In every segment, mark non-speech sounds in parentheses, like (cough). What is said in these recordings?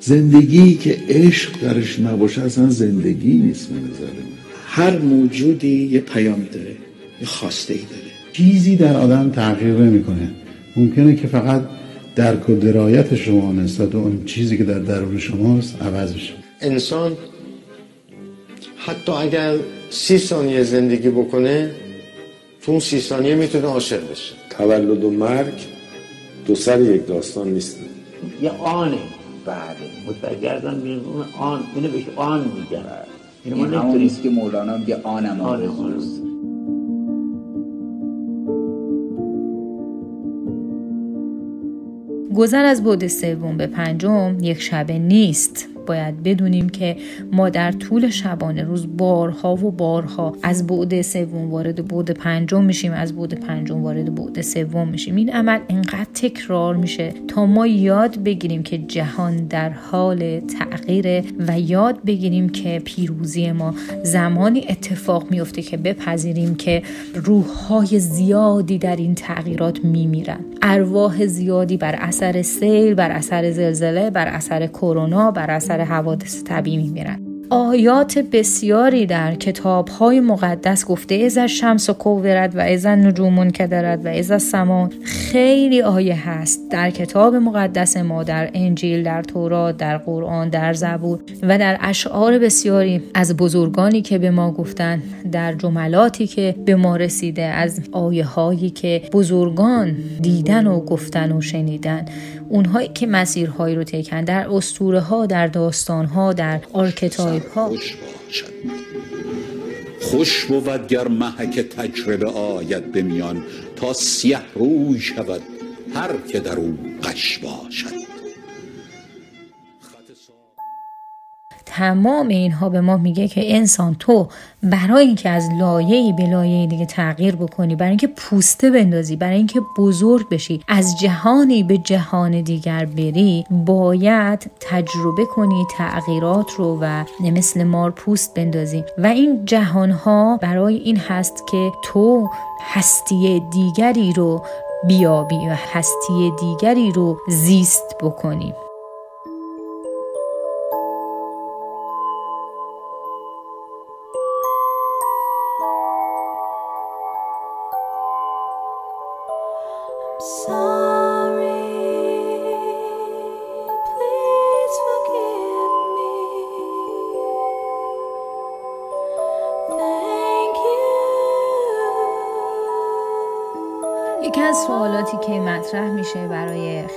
زندگی که عشق درش نباشه اصلا زندگی نیست به نظر من. هر موجودی یه پیام داره یه خواسته ای داره. چیزی در آدم تغییر نمی‌کنه. ممکنه که فقط درک و درایت شما نسبت به اون چیزی که در درون شماست عوض بشه. انسان حتی اگر سی ثانیه زندگی بکنه تو اون سی ثانیه می‌تونه عاشق بشه. تولد و مرگ دو سر یک داستان نیست. یه آنه. بله متگردن به اون آن اینو بهش آن میگن. اینو ما نمی‌تونیم که مولانا میگه آنم آرزوست گذر از بعد سوم به پنجم یک شبه نیست. باید بدونیم که ما در طول شبانه روز بارها و بارها از بعد سوم وارد بعد پنجم میشیم از بعد پنجم وارد بعد سوم میشیم. این عمل انقدر تکرار میشه تا ما یاد بگیریم که جهان در حال تغییره و یاد بگیریم که پیروزی ما زمانی اتفاق میفته که بپذیریم که روحهای زیادی در این تغییرات میمیرن. ارواح زیادی بر اثر سیل بر اثر زلزله بر اثر کرونا بر اثر اثر حوادث طبیعی میمیرن. آیات بسیاری در کتاب های مقدس گفته از شمس و کوورد و از نجومون دارد و از سمان خیلی آیه هست در کتاب مقدس ما در انجیل در تورات در قرآن در زبور و در اشعار بسیاری از بزرگانی که به ما گفتن در جملاتی که به ما رسیده از آیه هایی که بزرگان دیدن و گفتن و شنیدن. اونهایی که مسیرهایی رو تکن در اسطوره ها در داستان ها در ها خوش باشد. خوش بود گر محک تجربه آید به میان تا سیه روی شود هر که در او قش باشد. تمام اینها به ما میگه که انسان تو برای اینکه از لایه‌ای به لایه دیگه تغییر بکنی برای اینکه پوسته بندازی برای اینکه بزرگ بشی از جهانی به جهان دیگر بری باید تجربه کنی تغییرات رو و مثل مار پوست بندازی. و این جهانها برای این هست که تو هستی دیگری رو بیابی و هستی دیگری رو زیست بکنی.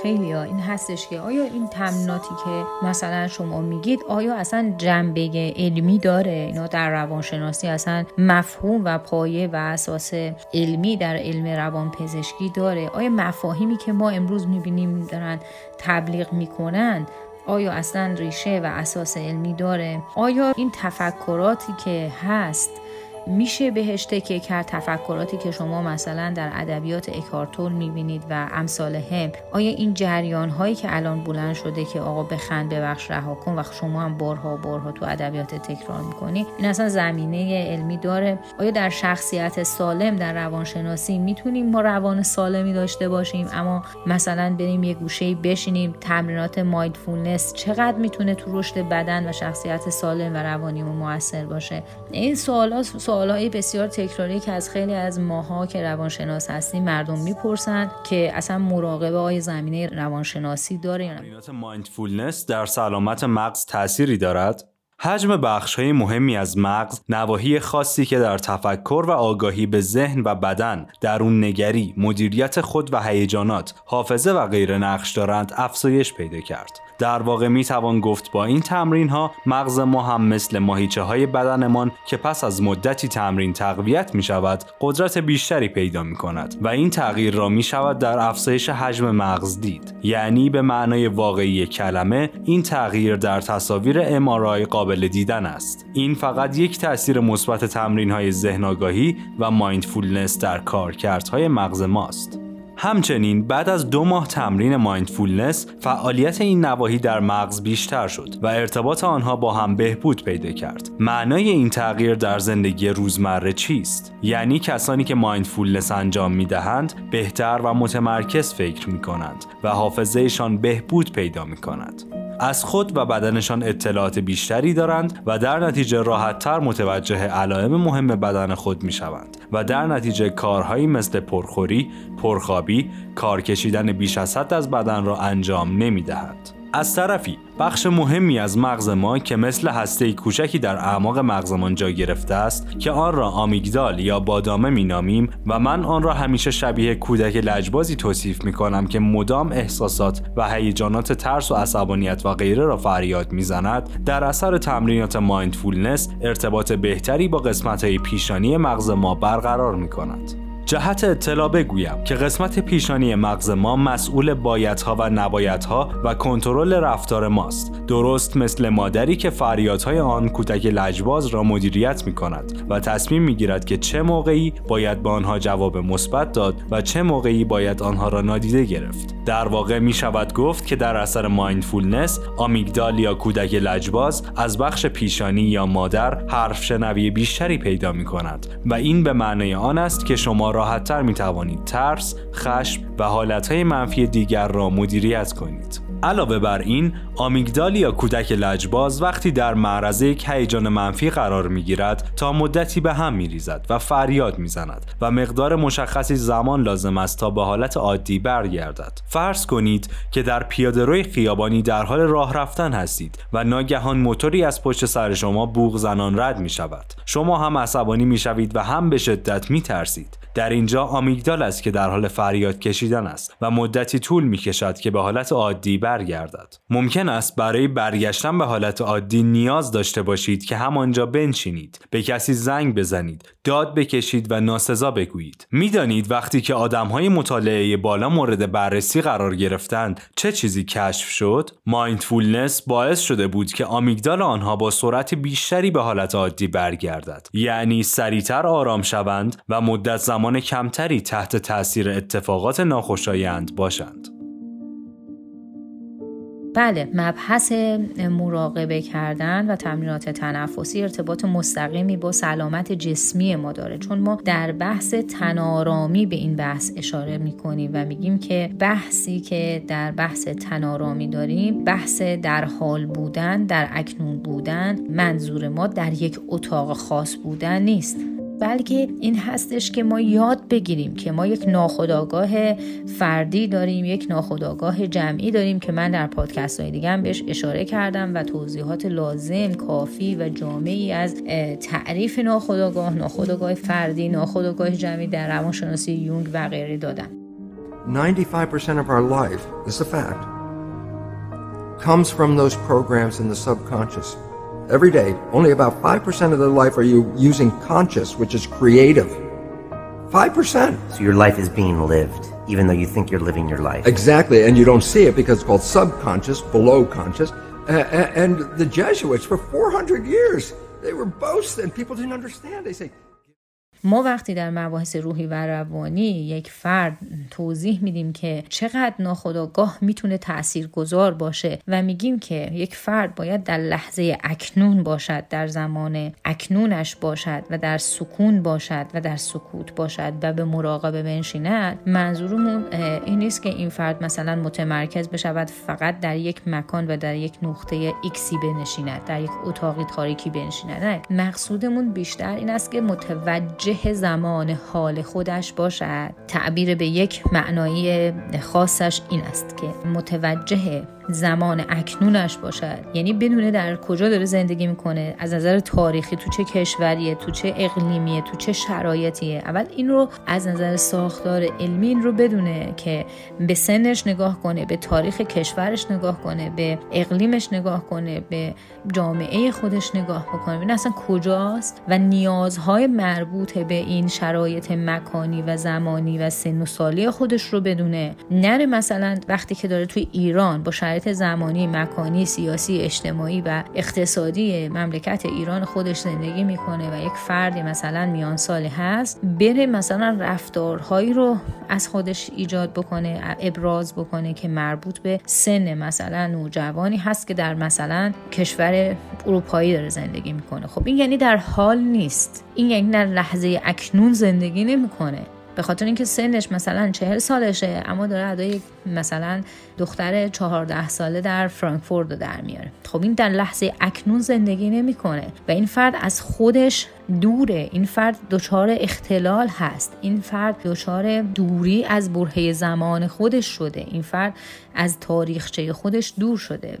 خیلی ها. این هستش که آیا این تمریناتی که مثلا شما میگید آیا اصلا جنبه علمی داره؟ اینا در روانشناسی اصلا مفهوم و پایه و اساس علمی در علم روان پزشکی داره. آیا مفاهیمی که ما امروز می‌بینیم دارن تبلیغ می‌کنن آیا اصلا ریشه و اساس علمی داره؟ آیا این تفکراتی که هست میشه بهش تکیه کرد تفکراتی که شما مثلا در ادبیات اکارتول می‌بینید و امثال هم آیا این جریان هایی که الان بلند شده که آقا بخند ببخش رها کن و شما هم بارها بارها تو ادبیات تکرار می‌کنی این اصلا زمینه علمی داره؟ آیا در شخصیت سالم در روانشناسی می‌تونیم ما روان سالمی داشته باشیم؟ اما مثلا بریم یه گوشه بشینیم تمرینات mindfulness چقدر می‌تونه تو رشد بدن و شخصیت سالم و روانیمون موثر باشه؟ این سوالات سوالای بسیار تکراری که از خیلی از ماها که روانشناس هستیم مردم می‌پرسن که اصلا مراقبه های زمینه روانشناسی داره یا نه؟ مایندفولنس در سلامت مغز تأثیری دارد؟ حجم بخش های مهمی از مغز نواحی خاصی که در تفکر و آگاهی به ذهن و بدن درون نگری مدیریت خود و هیجانات حافظه و غیره نقش دارند افزایش پیدا کرد. در واقع می توان گفت با این تمرین ها مغز ما هم مثل ماهیچه های بدنمان که پس از مدتی تمرین تقویت می شود قدرت بیشتری پیدا می کند و این تغییر را می شود در افزایش حجم مغز دید. یعنی به معنای واقعی کلمه این تغییر در تصاویر MRI قابل دیدن است. این فقط یک تاثیر مثبت تمرین های ذهن آگاهی و mindfulness در کارکردهای مغز ماست. همچنین بعد از دو ماه تمرین mindfulness فعالیت این نواحی در مغز بیشتر شد و ارتباط آنها با هم بهبود پیدا کرد. معنای این تغییر در زندگی روزمره چیست؟ یعنی کسانی که mindfulness انجام می دهند بهتر و متمرکز فکر می کنند و حافظهشان بهبود پیدا می کند از خود و بدنشان اطلاعات بیشتری دارند و در نتیجه راحتتر متوجه علائم مهم بدن خود می شوند و در نتیجه کارهایی مثل پرخوری، پرخوابی، کار کشیدن بیش از حد از بدن را انجام نمی دهند. از طرفی بخش مهمی از مغز ما که مثل هسته کوچکی در اعماق مغزمان جا گرفته است که آن را آمیگدال یا بادامه مینامیم و من آن را همیشه شبیه کودک لجبازی توصیف می کنم که مدام احساسات و هیجانات ترس و عصبانیت و غیره را فریاد می‌زند در اثر تمرینات مایندفولنس ارتباط بهتری با قسمت های پیشانی مغز ما برقرار می کند. جهت اطلاع بگویم که قسمت پیشانی مغز ما مسئول بایدها و نبایدها و کنترل رفتار ماست. درست مثل مادری که فریادهای آن کودک لجباز را مدیریت می کند و تصمیم می گیرد که چه موقعی باید به آنها جواب مثبت داد و چه موقعی باید آنها را نادیده گرفت. در واقع می شود گفت که در اثر مایندفولنس آمیگدال یا کودک لجباز از بخش پیشانی یا مادر حرف شنوی بیشتری پیدا می کند و این به معنی آن است که شما راحتتر می توانید ترس، خشم و حالتهای منفی دیگر را مدیریت کنید. علاوه بر این آمیگدال یا کودک لجباز وقتی در معرض یک هیجان منفی قرار می گیرد تا مدتی به هم می ریزد و فریاد می زند و مقدار مشخصی زمان لازم است تا به حالت عادی برگردد. فرض کنید که در پیاده خیابانی در حال راه رفتن هستید و ناگهان موتوری از پشت سر شما بوغ زنان رد می شود شما هم عصبانی می شوید و هم به شدت می ترسید در اینجا آمیگدال است که در حال فریاد کشیدن است و مدتی طول می کشد که به حالت عادی برگردد. ممکن است برای برگشتن به حالت عادی نیاز داشته باشید که همانجا بنشینید، به کسی زنگ بزنید، داد بکشید و ناسزا بگویید. می‌دانید وقتی که های مطالعه بالا مورد بررسی قرار گرفتند چه چیزی کشف شد؟ مایندفولنس باعث شده بود که آمیگدال آنها با سرعت بیشتری به حالت عادی برگردد. یعنی سریعتر آرام شوند و مدت زمان کمتری تحت تاثیر اتفاقات ناخوشایند باشند. بله مبحث مراقبه کردن و تمرینات تنفسی ارتباط مستقیمی با سلامت جسمی ما داره چون ما در بحث تنارامی به این بحث اشاره می‌کنیم و میگیم که بحثی که در بحث تنارامی داریم بحث در حال بودن در اکنون بودن منظور ما در یک اتاق خاص بودن نیست. بلکه این هستش که ما یاد بگیریم که ما یک ناخودآگاه فردی داریم یک ناخودآگاه جمعی داریم که من در پادکست های دیگه هم بهش اشاره کردم و توضیحات لازم کافی و جامعی از تعریف ناخودآگاه ناخودآگاه فردی ناخودآگاه جمعی در روانشناسی یونگ و غیره دادم. 95% of our life is a fact. Comes from those programs in the subconscious. Every day. Only about 5% of their life are you using conscious, which is creative. 5%. So your life is being lived, even though you think you're living your life. Exactly, and you don't see it because it's called subconscious, below conscious. Uh, and the Jesuits, for 400 years, they were boasting. People didn't understand. They say, ما وقتی در مباحث روحی و روانی یک فرد توضیح میدیم که چقدر ناخداگاه می‌تونه گذار باشه و میگیم که یک فرد باید در لحظه اکنون باشد در زمان اکنونش باشد و در سکون باشد و در سکوت باشد و به مراقبه بنشیند منظورمون این نیست که این فرد مثلا متمرکز بشود فقط در یک مکان و در یک نقطه ایکسی بنشیند در یک اتاقی تاریکی بنشیند. نه مقصودمون بیشتر این است که متوجه متوجه زمان حال خودش باشد. تعبیر به یک معنایی خاصش این است که متوجه زمان اکنونش باشد. یعنی بدونه در کجا داره زندگی می‌کنه از نظر تاریخی تو چه کشوریه تو چه اقلیمیه تو چه شرایطیه. اول این رو از نظر ساختار علمی این رو بدونه که به سنش نگاه کنه به تاریخ کشورش نگاه کنه به اقلیمش نگاه کنه به جامعه خودش نگاه بکنه. ببین اصلا کجاست و نیازهای مربوط به این شرایط مکانی و زمانی و سن و سالی خودش رو بدونه. نره مثلا وقتی که داره توی ایران با شرایط زمانی مکانی سیاسی اجتماعی و اقتصادی مملکت ایران خودش زندگی می‌کنه و یک فردی مثلا میان ساله هست بره مثلا رفتارهایی رو از خودش ایجاد بکنه ابراز بکنه که مربوط به سن مثلا نوجوانی هست که در مثلا کشور اروپایی داره زندگی می‌کنه. خب این یعنی در حال نیست. این یعنی در لحظه اکنون زندگی نمی‌کنه. به خاطر اینکه سنش مثلا چهل سالشه اما داره ادای مثلا دختر چهارده ساله در فرانکفورت رو در میاره. خب این در لحظه اکنون زندگی نمی‌کنه و این فرد از خودش دوره. این فرد دچار اختلال هست. این فرد دچار دوری از برهه زمان خودش شده. این فرد از تاریخچه خودش دور شده.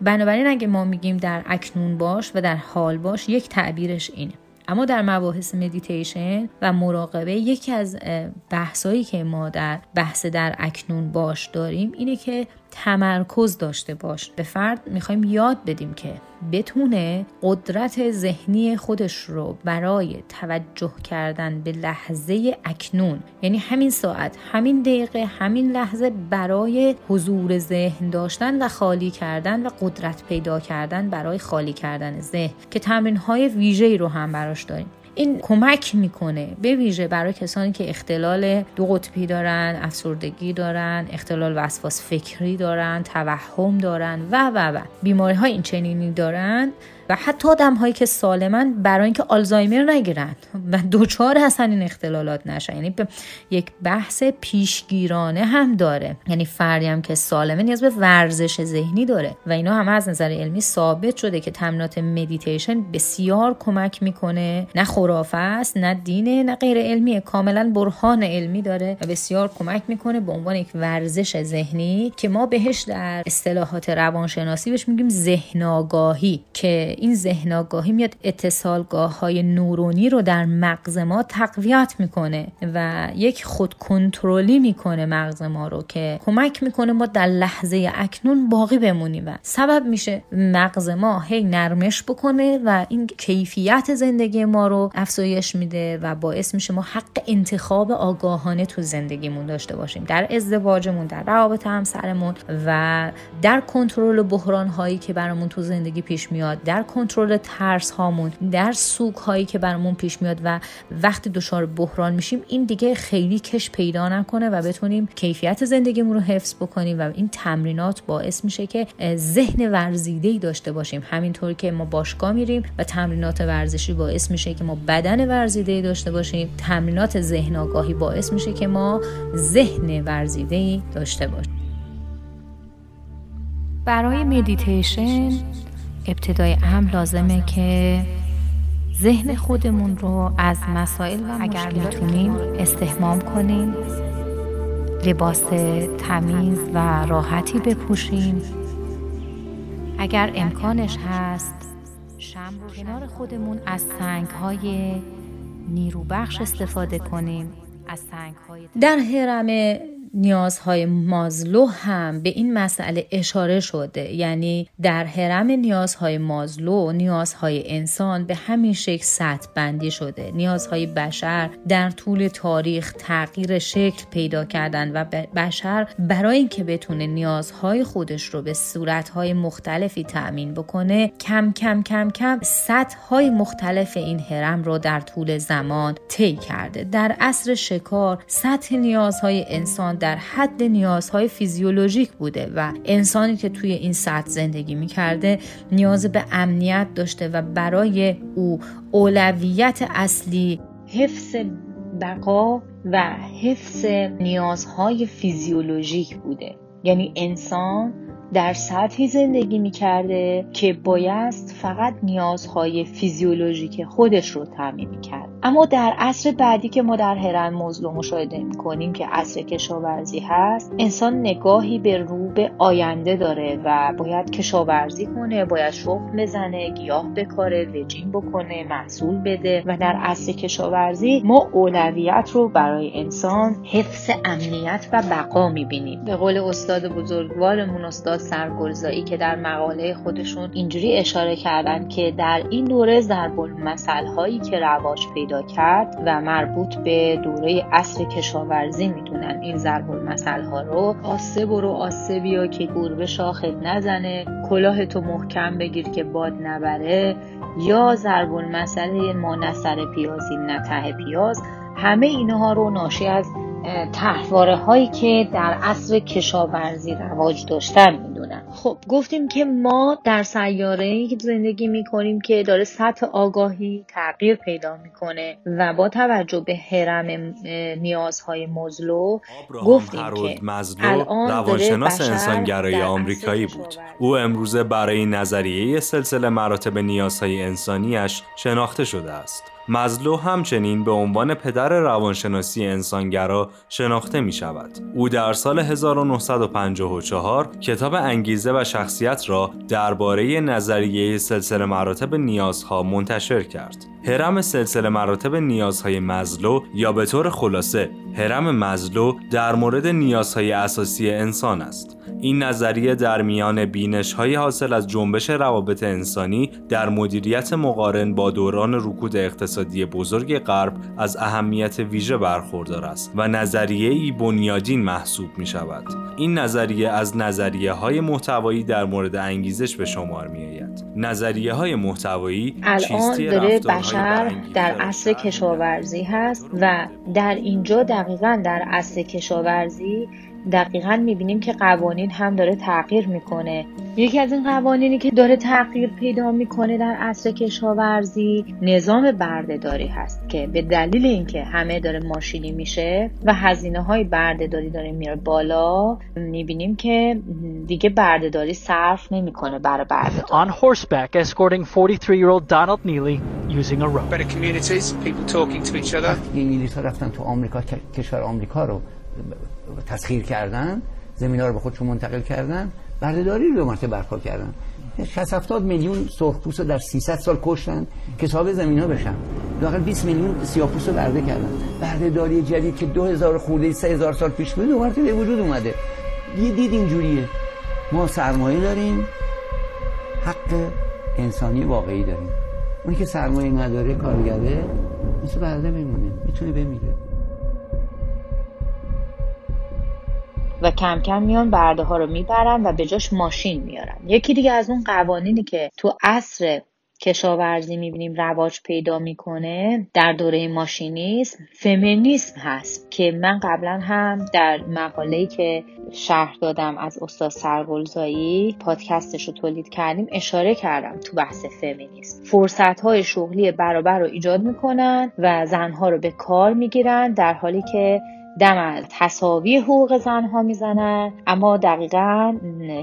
بنابراین اگه ما میگیم در اکنون باش و در حال باش یک تعبیرش اینه. اما در مباحث مدیتیشن و مراقبه یکی از بحثایی که ما در بحث در اکنون باش داریم اینه که تمرکز داشته باش. به فرد می‌خوایم یاد بدیم که بتونه قدرت ذهنی خودش رو برای توجه کردن به لحظه اکنون یعنی همین ساعت همین دقیقه همین لحظه برای حضور ذهن داشتن و خالی کردن و قدرت پیدا کردن برای خالی کردن ذهن که تمرین های ویژه‌ای رو هم براش داریم. این کمک می‌کنه به ویژه برای کسانی که اختلال دو قطبی دارن افسردگی دارن اختلال وسواس فکری دارن توهم دارن و و و. بیماری های این چنینی دارن. و حتی آدم هایی که سالمن برای اینکه آلزایمر نگیرن. و دچار اصلا این اختلالات نشن. یعنی یک بحث پیشگیرانه هم داره. یعنی فردی هم که سالمه نیاز به ورزش ذهنی داره. و اینا هم از نظر علمی ثابت شده که تمرینات مدیتیشن بسیار کمک می‌کنه. نه خرافه است نه دینه نه غیر علمیه کاملا برهان علمی داره و بسیار کمک می‌کنه به عنوان یک ورزش ذهنی که ما بهش در اصطلاحات روانشناسی بهش میگیم ذهن آگاهی که این ذهن آگاهی میاد اتصالگاه های نورونی رو در مغز ما تقویت می‌کنه و یک خود کنترلی می‌کنه مغز ما رو که کمک می‌کنه ما در لحظه اکنون باقی بمونیم و سبب میشه مغز ما هی نرمش بکنه و این کیفیت زندگی ما رو افزایش میده و باعث میشه ما حق انتخاب آگاهانه تو زندگیمون داشته باشیم در ازدواجمون در روابط همسرمون و در کنترل بحران هایی که برامون تو زندگی پیش میاد در کنترل ترس هامون. در سوک هایی که برامون پیش میاد و وقتی دچار بحران میشیم این دیگه خیلی کش پیدا نکنه و بتونیم کیفیت زندگیمون رو حفظ بکنیم و این تمرینات باعث میشه که ذهن ورزیده ای داشته باشیم. همینطور که ما باشگاه میریم و تمرینات ورزشی باعث میشه که ما بدن ورزیده ای داشته باشیم. تمرینات ذهن آگاهی باعث میشه که ما ذهن ورزیده ای داشته باشیم. برای مدیتیشن ابتدای هم لازمه که ذهن خودمون رو از مسائل و اگر می‌تونیم استحمام کنیم لباس تمیز و راحتی بپوشیم. اگر امکانش هست شم کنار خودمون از سنگ های نیروبخش استفاده کنیم. از سنگ های در حرم نیازهای مازلو هم به این مسئله اشاره شده. یعنی در حرم نیازهای مازلو نیازهای انسان به همین شکل سطح بندی شده. نیازهای بشر در طول تاریخ تغییر شکل پیدا کردن و بشر برای اینکه بتونه نیازهای خودش رو به صورتهای مختلفی تأمین بکنه کم کم کم کم سطحهای مختلف این حرم رو در طول زمان طی کرده. در عصر شکار سطح نیازهای انسان در حد نیازهای فیزیولوژیک بوده و انسانی که توی این سطح زندگی می‌کرده نیاز به امنیت داشته و برای او اولویت اصلی حفظ بقا و حفظ نیازهای فیزیولوژیک بوده یعنی انسان در سطحی زندگی می کرده که بایست فقط نیازهای فیزیولوژیک خودش رو تعمین می کرد. اما در عصر بعدی که ما در هرم مزلو مشاهده می کنیم که عصر کشاورزی هست انسان نگاهی به رو به آینده داره و باید کشاورزی کنه باید شخم بزنه گیاه بکاره رژیم بکنه محصول بده و در عصر کشاورزی ما اولویت رو برای انسان حفظ امنیت و بقا می بینیم به قول استاد بزرگوارمون استاد سرگلزایی که در مقاله خودشون اینجوری اشاره کردن که در این دوره ضرب هایی که رواج پیدا کرد و مربوط به دوره عصر کشاورزی می‌دونن این ضرب المثل ها رو آسه برو آسه بیا که گربه شاخت نزنه کلاه تو محکم بگیر که باد نبره. یا ضرب المثل ما نه سر پیازی نه پیاز. همه اینها رو ناشی از تحواره هایی که در عصر کشاورزی رواج داشتن می‌دونن. خب گفتیم که ما در سیاره ای که زندگی می‌کنیم که داره سطح آگاهی تغییر پیدا می‌کنه و با توجه به حرم نیازهای مزلو گفتیم که مزلو روانشناس انسانگرای آمریکایی بود. او امروزه برای نظریه سلسله مراتب نیازهای انسانیش شناخته شده است. مزلو همچنین به عنوان پدر روانشناسی انسانگرا شناخته می شود. او در سال 1954 کتاب انگیزه و شخصیت را درباره نظریه سلسله مراتب نیازها منتشر کرد. هرم سلسله مراتب نیازهای مزلو یا به طور خلاصه هرم مزلو در مورد نیازهای اساسی انسان است. این نظریه در میان بینش های حاصل از جنبش روابط انسانی در مدیریت مقارن با دوران رکود اقتصادی بزرگ غرب از اهمیت ویژه برخوردار است و نظریه ای بنیادین محسوب می شود. این نظریه از نظریه های محتوایی در مورد انگیزش به شمار می آید. نظریه های محتوایی الان داره بشر در اصل کشاورزی هست و در اینجا دقیقا در اصل کشاورزی دقیقا می‌بینیم که قوانین هم داره تغییر می‌کنه یکی از این قوانینی که داره تغییر پیدا می‌کنه در عصر کشاورزی نظام بردهداری هست که به دلیل اینکه همه داره ماشینی میشه و هزینه های بردهداری داره میره بالا می‌بینیم که دیگه بردهداری صرف نمی‌کنه برای بردهداری On horseback escorting 43-year-old Donald Neely using a rope. Better communities, people talking to each other. ها رفتن تو آمریکا کشور آمریکا رو تسخیر کردن زمین رو به خودشون منتقل کردن. بردهداری رو مرتبه برپا کردن. 60 70 میلیون سرخپوست در 300 سال کشتن که صاحب زمین ها بشن. لاقل 20 میلیون سیاه‌پوست رو برده کردن. بردهداری جدید که 2000 خورده 3000 سال پیش بود دوباره به وجود اومده. یه دید اینجوریه. ما سرمایه داریم. حق انسانی واقعی داریم. اونی که سرمایه نداره کارگره مثل برده میمونه می‌تونه بمیره. و کم کم میان برده ها رو می‌برن و به جاش ماشین میارن. یکی دیگه از اون قوانینی که تو عصر کشاورزی می‌بینیم رواج پیدا می‌کنه در دوره ماشینیسم فمینیسم هست که من قبلا هم در مقاله‌ای که شرح دادم از استاد سرگلزایی پادکستش رو تولید کردیم اشاره کردم تو بحث فمینیسم. فرصت های شغلی برابر رو ایجاد می‌کنن و زنها رو به کار می‌گیرن در حالی که دم از تصاوی حقوق ها می‌زنن اما دقیقا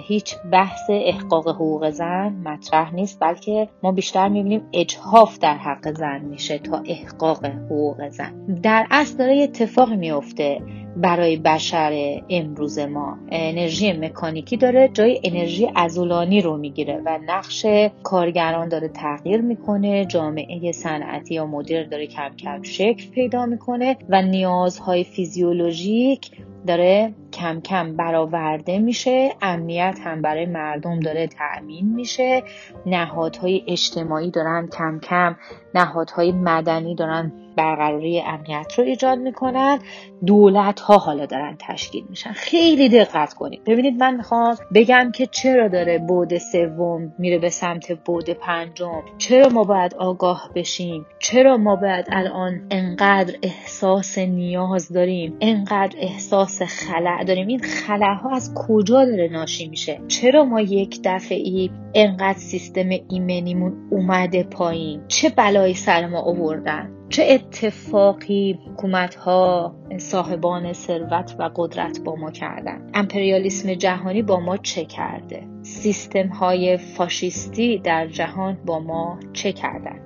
هیچ بحث احقاق حقوق زن مطرح نیست بلکه ما بیشتر می‌بینیم اجهاف در حق زن میشه تا احقاق حقوق زن. در اصل داره اتفاق میفته برای بشر امروز ما. انرژی مکانیکی داره جای انرژی ازولانی رو می‌گیره و نقش کارگران داره تغییر می‌کنه. جامعه صنعتی یا مدر داره کم کم شکل پیدا می‌کنه و نیازهای فیزیولوژیک داره کم کم برآورده میشه. امنیت هم برای مردم داره تأمین میشه. نهادهای اجتماعی دارن کم کم نهادهای مدنی دارن برقراری امنیت رو ایجاد می‌کنن. دولت ها حالا دارن تشکیل میشن. خیلی دقت کنید. ببینید من می‌خوام بگم که چرا داره بود سوم میره به سمت بود پنجم؟ چرا ما باید آگاه بشیم؟ چرا ما باید الان انقدر احساس نیاز داریم؟ انقدر احساس خلع داریم؟ این خلاها از کجا داره ناشی میشه؟ چرا ما یک دفعی انقدر سیستم ایمنیمون اومده پایین؟ چه بلایی سر ما آوردن؟ چه اتفاقی حکومت ها صاحبان ثروت و قدرت با ما کردن. امپریالیسم جهانی با ما چه کرده؟ سیستم های فاشیستی در جهان با ما چه کردن؟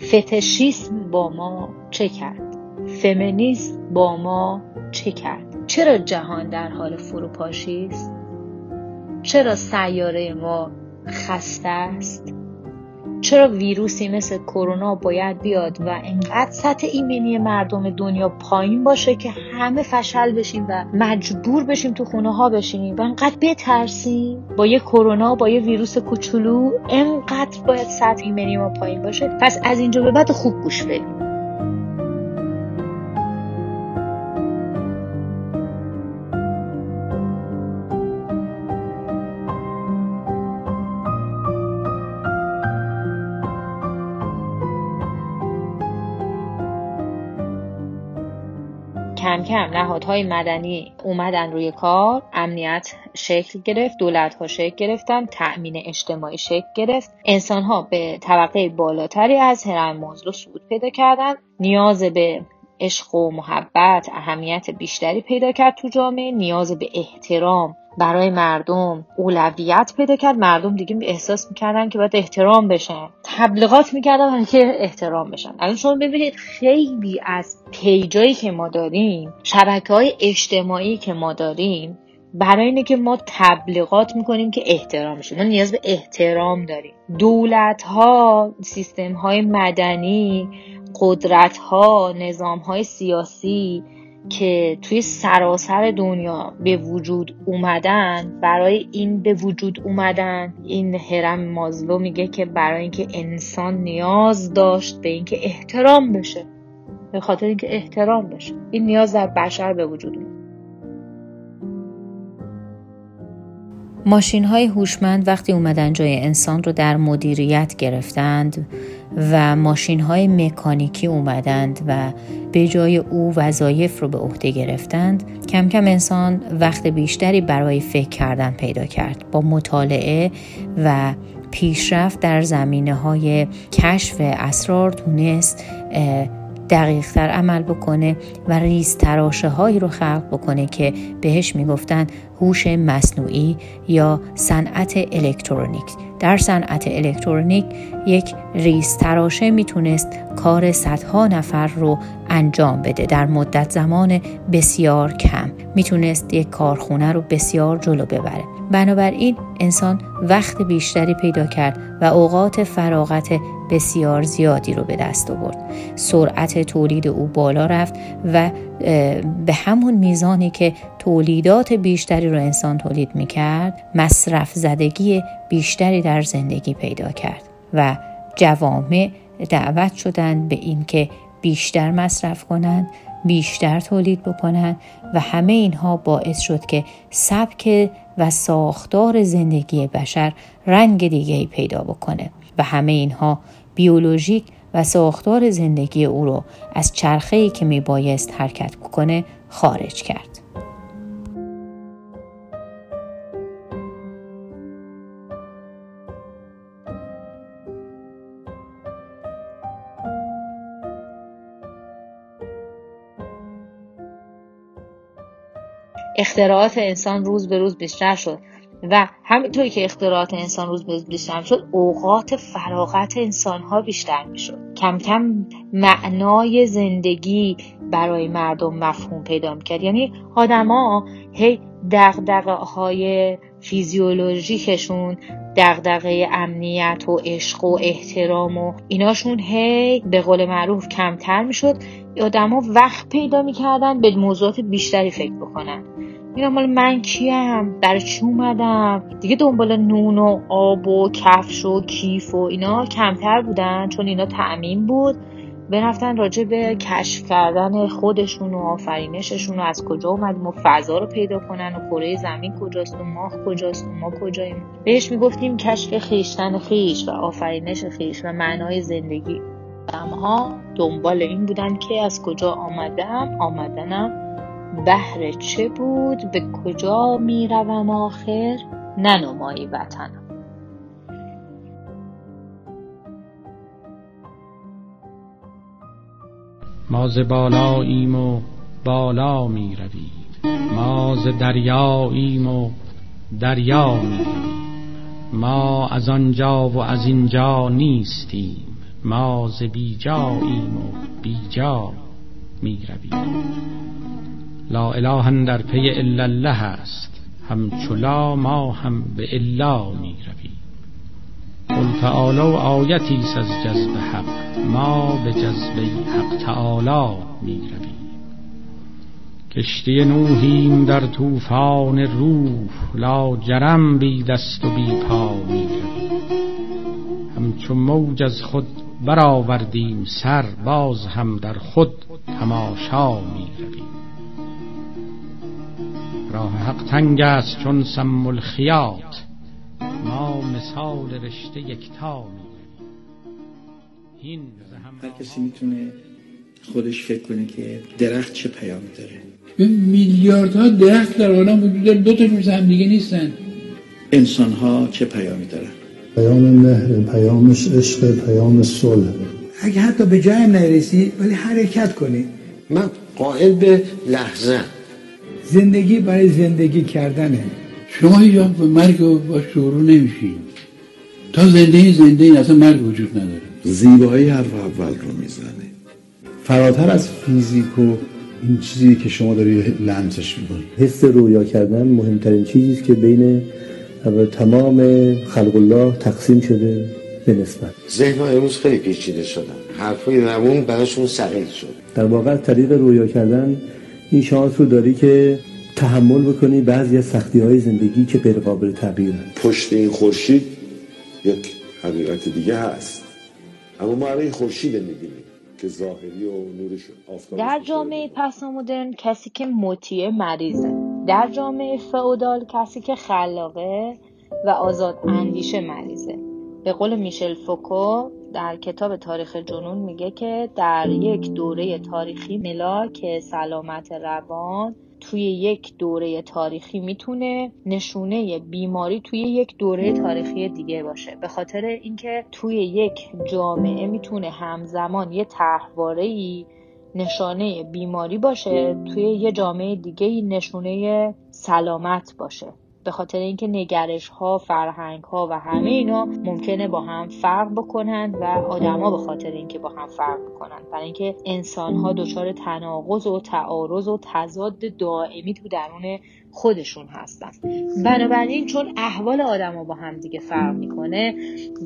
فتشیسم با ما چه کرد؟ فمینیسم با ما چه کرد؟ چرا جهان در حال فروپاشی است؟ چرا سیاره ما خسته است؟ چرا ویروسی مثل کرونا باید بیاد و انقدر سطح ایمنی مردم دنیا پایین باشه که همه فشل بشیم و مجبور بشیم تو خونه ها بشینیم و انقدر بترسیم؟ با یه کرونا با یه ویروس کوچولو انقدر باید سطح ایمنی ما پایین باشه. پس از اینجا به بعد خوب گوش بدیم کم نهادهای مدنی اومدن روی کار امنیت شکل گرفت دولت ها شکل گرفتن تأمین اجتماعی شکل گرفت. انسان ها به طبقه بالاتری از هرم مازلو صعود پیدا کردن. نیاز به عشق و محبت اهمیت بیشتری پیدا کرد تو جامعه. نیاز به احترام برای مردم اولویت پیدا کرد. مردم دیگه احساس می‌کردن که باید احترام بشن. تبلیغات می‌کردن که احترام بشن. الان شما ببینید خیلی از پیجایی که ما داریم شبکه های اجتماعی که ما داریم برای اینه که ما تبلیغات می‌کنیم که احترام بشه ما نیاز به احترام داریم. دولت ها سیستم های مدنی قدرت ها نظام های سیاسی که توی سراسر دنیا به وجود اومدن برای این به وجود اومدن این هرم مازلو میگه که برای اینکه انسان نیاز داشت به اینکه احترام بشه. به خاطر اینکه احترام بشه. این نیاز در بشر به وجود اومد. ماشین های هوشمند وقتی اومدن جای انسان رو در مدیریت گرفتند و ماشین های مکانیکی اومدند و به جای او وظایف رو به عهده گرفتند کم کم انسان وقت بیشتری برای فکر کردن پیدا کرد با مطالعه و پیشرفت در زمینه های کشف اسرار تونست دقیقتر عمل بکنه و ریز تراشه هایی رو خلق بکنه که بهش می‌گفتن هوش مصنوعی یا صنعت الکترونیک. در صنعت الکترونیک یک ریز تراشه می‌تونست کار صدها نفر رو انجام بده در مدت زمان بسیار کم. می‌تونست یک کارخونه رو بسیار جلو ببره. بنابراین انسان وقت بیشتری پیدا کرد و اوقات فراغت بسیار زیادی رو به دست آورد. سرعت تولید او بالا رفت و به همون میزانی که تولیدات بیشتری رو انسان تولید می‌کرد مصرف زدگی بیشتری در زندگی پیدا کرد و جوامع دعوت شدند به اینکه بیشتر مصرف کنند بیشتر تولید بکنند و همه اینها باعث شد که سبک و ساختار زندگی بشر رنگ دیگه پیدا بکنه و همه اینها بیولوژیک و ساختار زندگی او رو از چرخه‌ای که می بایست حرکت بکنه خارج کرد. اختراعات انسان روز به روز بیشتر شد و همینطوری که اختراعات انسان روز به روز بیشتر شد اوقات فراغت انسان ها بیشتر می‌شد. کم کم معنای زندگی برای مردم مفهوم پیدا می‌کرد. یعنی آدما هی دغدغه های فیزیولوژیکشون دغدغه امنیت و عشق و احترام و ایناشون هی به قول معروف کمتر می‌شد. آدما وقت پیدا می‌کردن به موضوعات بیشتری فکر بکنن. میگم مال من کیم در چی اومدم؟ دیگه دنبال نون و آب و کفش و کیف و اینا کمتر بودن چون اینا تعمین بود. برفتن راجع به کشف کردن خودشون و آفرینششون و از کجا اومدیم و فضا رو پیدا کنن و کره زمین کجاست و ماه کجاست و ما کجاییم. بهش می‌گفتیم کشف خیشتن خیش و آفرینش خیش و معنای زندگی. ها دنبال این بودن که از کجا آمدم آمدنم بهر چه بود؟ به کجا می روم آخر؟ ننمایی وطنم ما ز بالاییم و بالا می روید. ما ز دریاییم و دریا می روید. ما از آنجا و از اینجا نیستیم. ما ز بیجاییم و بیجا می روید لا اله در پی الا الله است. همچو ما هم به الا می رویم قل تعالو آیتی از جذب حق. ما به جذب حق تعالی می رویم کشتی نوحیم در طوفان روح لا جرم بی دست و بی پا می همچو موج از خود برآوردیم سر باز هم در خود تماشا می راه حق تنگ است چون سم الخیات ما مثال رشته یکتا هر کسی می‌تونه خودش فکر کنه که درخت چه پیامی داره. به میلیاردها درخت در عالم وجود داره. دو تا جز هم دیگه نیستن. انسان ها چه پیامی دارن؟ پیام مهر پیامش عشق پیام صلح. اگه حتی به جای نرسی ولی حرکت کنی. من قائل به لحظه. زندگی برای زندگی کردنه. شما هیچ به مرگ با شروع نمیشین. تا زنده زنده این اصلا مرگ وجود نداره. زیبایی حرف اول رو می‌زنه. فراتر از فیزیک و این چیزی که شما داری لمسش می‌کنی. حس رویا کردن مهمترین چیزی است که بین تمام خلق الله تقسیم شده به نسبت. ذهن امروز خیلی پیچیده شدن حرفای روون براشون ثقیل شد در واقع طریق رویا کردن این شانس رو داری که تحمل بکنی بعضی از سختی های زندگی که غیر قابل تغییر پشت این خورشید یک حقیقت دیگه هست. اما ما الان خورشید می‌بینیم که ظاهری و نورش آفتاب در جامعه پسامدرن کسی که مطیع مریضه. در جامعه فئودال کسی که خلاقه و آزاد اندیشه مریضه. به قول میشل فوکو در کتاب تاریخ جنون میگه که در یک دوره تاریخی ملاک سلامت روان توی یک دوره تاریخی می‌تونه نشونه بیماری توی یک دوره تاریخی دیگه باشه. به خاطر اینکه توی یک جامعه می‌تونه همزمان یه طرحواره نشانه بیماری باشه توی یه جامعه دیگه نشونه سلامت باشه. به خاطر اینکه نگرش ها فرهنگ ها و همه اینا ممکنه با هم فرق بکنن و آدما به خاطر اینکه با هم فرق بکنن برای اینکه انسان ها دچار تناقض و تعارض و تضاد دائمی تو درون خودشون هستن. بنابراین چون احوال آدما با هم دیگه فرق می‌کنه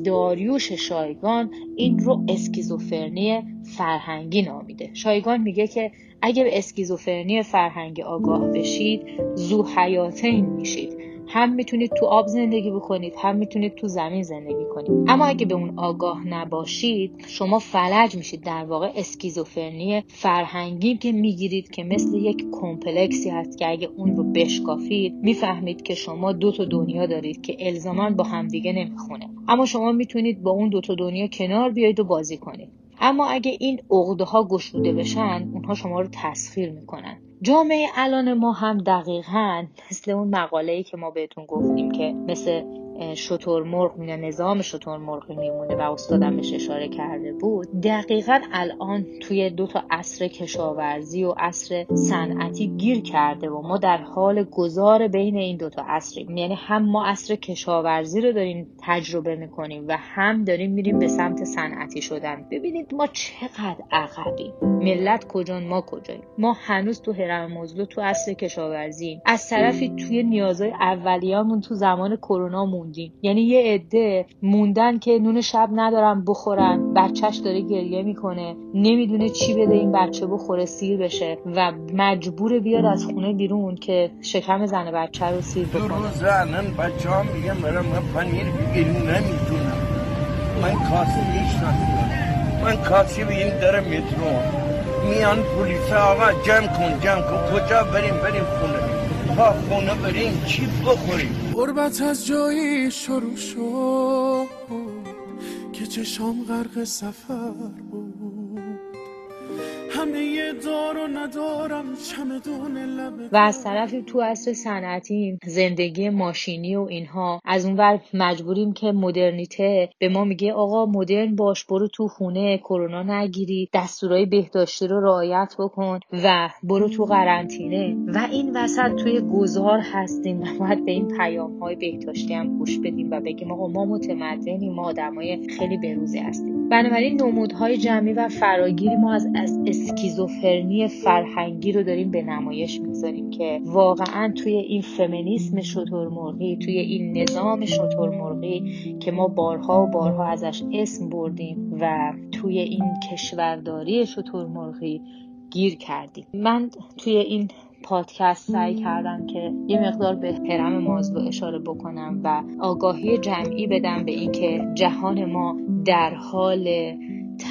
داریوش شایگان این رو اسکیزوفرنی فرهنگی نامیده. شایگان میگه که اگه به اسکیزوفرنی فرهنگی آگاه بشید زو حیاتین میشید. هم می‌تونید تو آب زندگی بکنید هم می‌تونید تو زمین زندگی کنید. اما اگه به اون آگاه نباشید شما فلج میشید. در واقع اسکیزوفرنی فرهنگی که می‌گیرید که مثل یک کمپلکسی هست که اگه اون رو بشکافید می‌فهمید که شما دو تا دنیا دارید که الزاما با همدیگه نمی‌خونه. اما شما می‌تونید با اون دو تا دنیا کنار بیایید و بازی کنید. اما اگه این عقده ها گشوده بشن اونها شما رو تسخیر می‌کنن. جامعه الان ما هم دقیقا مثل اون مقاله که ما بهتون گفتیم که مثل شطور مرغ میونه نظام شطور مرغی میمونه و استادم بهش اشاره کرده بود. دقیقا الان توی دو تا عصر کشاورزی و عصر صنعتی گیر کرده و ما در حال گذار بین این دو تا عصریم. یعنی هم ما عصر کشاورزی رو داریم تجربه می‌کنیم و هم داریم میریم به سمت صنعتی شدن. ببینید ما چقدر عقبیم. ملت کجان ما کجاییم؟ ما هنوز تو هرم مزلو تو عصر کشاورزی از طرفی توی نیازهای اولیامون تو زمان کرونا موندیم. یعنی یه عده موندن که نون شب ندارن بخورن بچهش داره گریه می‌کنه نمی‌دونه چی بده این بچه بخوره سیر بشه و مجبور بیاد از خونه بیرون که شکم زن بچه رو سیر بکنه. دو روز الان بچه ها میگم برم من پنیر بگیریم نمی‌تونم من کاسی می‌شناسم من کاسی به این در مترو میان پلیس آقا جمع کن جمع کن. کجا بریم؟ بریم خونه. تا خونه بریم چی بخوریم؟ غربت از جایی شروع شد که چشام غرق سفر بود. و از طرفی تو عصر صنعتی زندگی ماشینی و اینها. از اونور مجبوریم که مدرنیته. به ما میگه آقا مدرن باش برو تو خونه کرونا نگیری دستورای بهداشتی رو رعایت بکن و برو تو قرنطینه. و این وسط توی گذار هستیم. و (laughs) باید به این پیام های بهداشتی هم گوش بدیم و بگیم آقا ما متمدنیم ما آدمای خیلی بروزی هستیم. بنابراین نمودهای جمعی و فراگیری ما از, از اسکیزوفرنی فرهنگی رو داریم به نمایش می‌ذاریم که واقعا توی این فمینیسم شترمرغی توی این نظام شترمرغی که ما بارها و بارها ازش اسم بردیم و توی این کشورداری شترمرغی گیر کردیم. من توی این پادکست سعی کردم که یه مقدار به هرم مازلو اشاره بکنم و آگاهی جمعی بدم به اینکه جهان ما در حال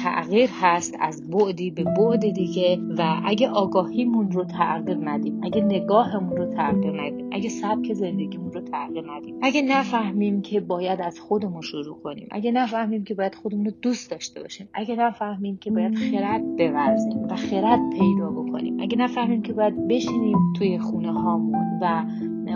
تغییر هست از بعدی به بعد دیگه و اگه آگاهیمون رو تغییر ندیم اگه نگاهمون رو تغییر ندیم اگه سبک زندگیمون رو تغییر ندیم اگه نفهمیم که باید از خودمون شروع کنیم اگه نفهمیم که باید خودمون رو دوست داشته باشیم اگه نفهمیم که باید خرد بورزیم و خرد پیدا بکنیم اگه نفهمیم که باید بشینیم توی خونه هامون و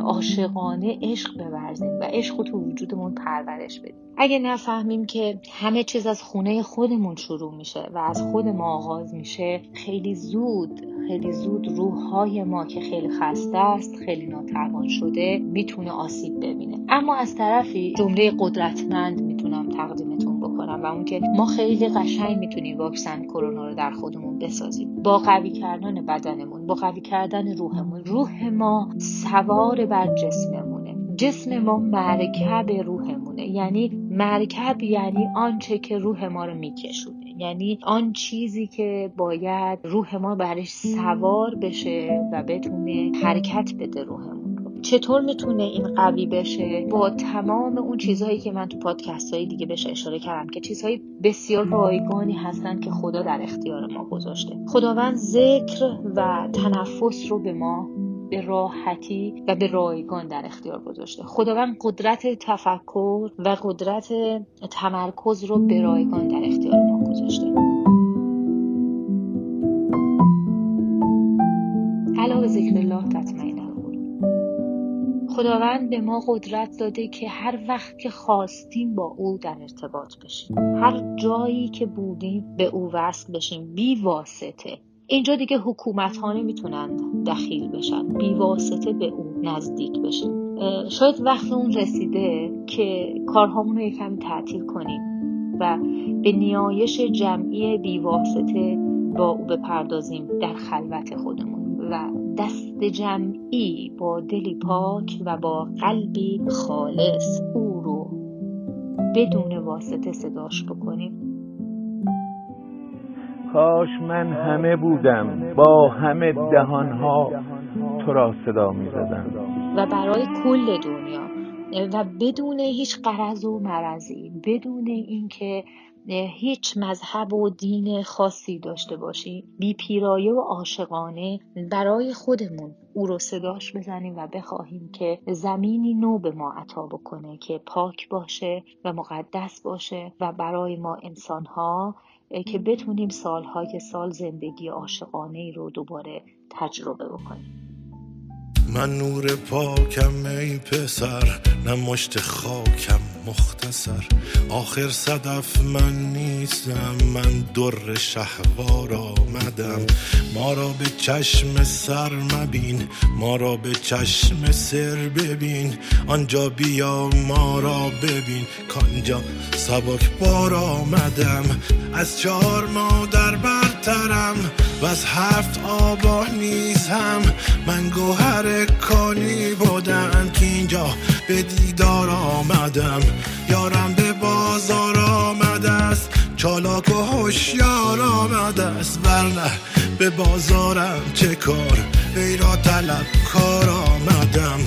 عاشقانه عشق بورزیم و عشق تو وجودمون پرورش بدیم. اگه نفهمیم که همه چیز از خونه خودمون شروع میشه و از خود ما آغاز میشه. خیلی زود خیلی زود روحهای ما که خیلی خسته است خیلی ناتوان شده می‌تونه آسیب ببینه. اما از طرفی جمله قدرتمند می‌تونم تقدیمتون بکنم و اون که ما خیلی قشنگ می‌تونیم واکسن کرونا رو در خودمون بسازیم. با قوی کردن بدنمون با قوی کردن روحمون. روح ما سوار بر جسممونه. جسم ما مرکب روحمونه یعنی مرکب یعنی آنچه که روح ما رو میکشونه. یعنی آن چیزی که باید روح ما برش سوار بشه و بتونه حرکت بده روحمون رو. چطور می‌تونه این قوی بشه؟ با تمام اون چیزهایی که من تو پادکست های دیگه بهش اشاره کردم که چیزهای بسیار رایگانی هستن که خدا در اختیار ما گذاشته. خداوند ذکر و تنفس رو به ما به راحتی و به رایگان در اختیار گذاشته. خداوند قدرت تفکر و قدرت تمرکز رو به رایگان در اختیار ما گذاشته. علاوه ذکر الله تطمئن خداوند به ما قدرت داده که هر وقت که خواستیم با او در ارتباط بشیم. هر جایی که بودیم به او وصل بشیم. بی واسطه. اینجا دیگه حکومت ها نمی‌تونن دخیل بشن. بی واسطه به او نزدیک بشیم شاید وقت اون رسیده که کارهامون رو یکم تعطیل کنیم و به نیایش جمعی بی واسطه با او بپردازیم در خلوت خودمون و دست جمعی با دلی پاک و با قلبی خالص او رو بدون واسطه صداش بکنیم. کاش من همه بودم با همه دهانها تو را صدا می زدم و برای کل دنیا. و بدون هیچ قرض و مرضی بدون اینکه هیچ مذهب و دین خاصی داشته باشیم بی پیرایه و عاشقانه برای خودمون او رو صداش بزنیم و بخواهیم که زمینی نو به ما عطا بکنه که پاک باشه و مقدس باشه و برای ما انسانها که بتونیم سالهای سال زندگی عاشقانه رو دوباره تجربه بکنیم. من نور پاکم ای پسر نه مشت خاکم. مختصر. آخر صدف من نیستم من در شهوار آمدم. ما را به چشم سر مبین ما را به چشم سر ببین. آنجا بیا ما را ببین. کانجا سبک بار آمدم. از چهار مادر برترم. و از هفت آبا نیزم من گوهر کانی بودم. که اینجا به دیدار آمدم. یارم به بازار آمده است. چالاک و هوشیار آمده است. ورنه به بازارم چه کار؟ ای را طلب کار آمدم.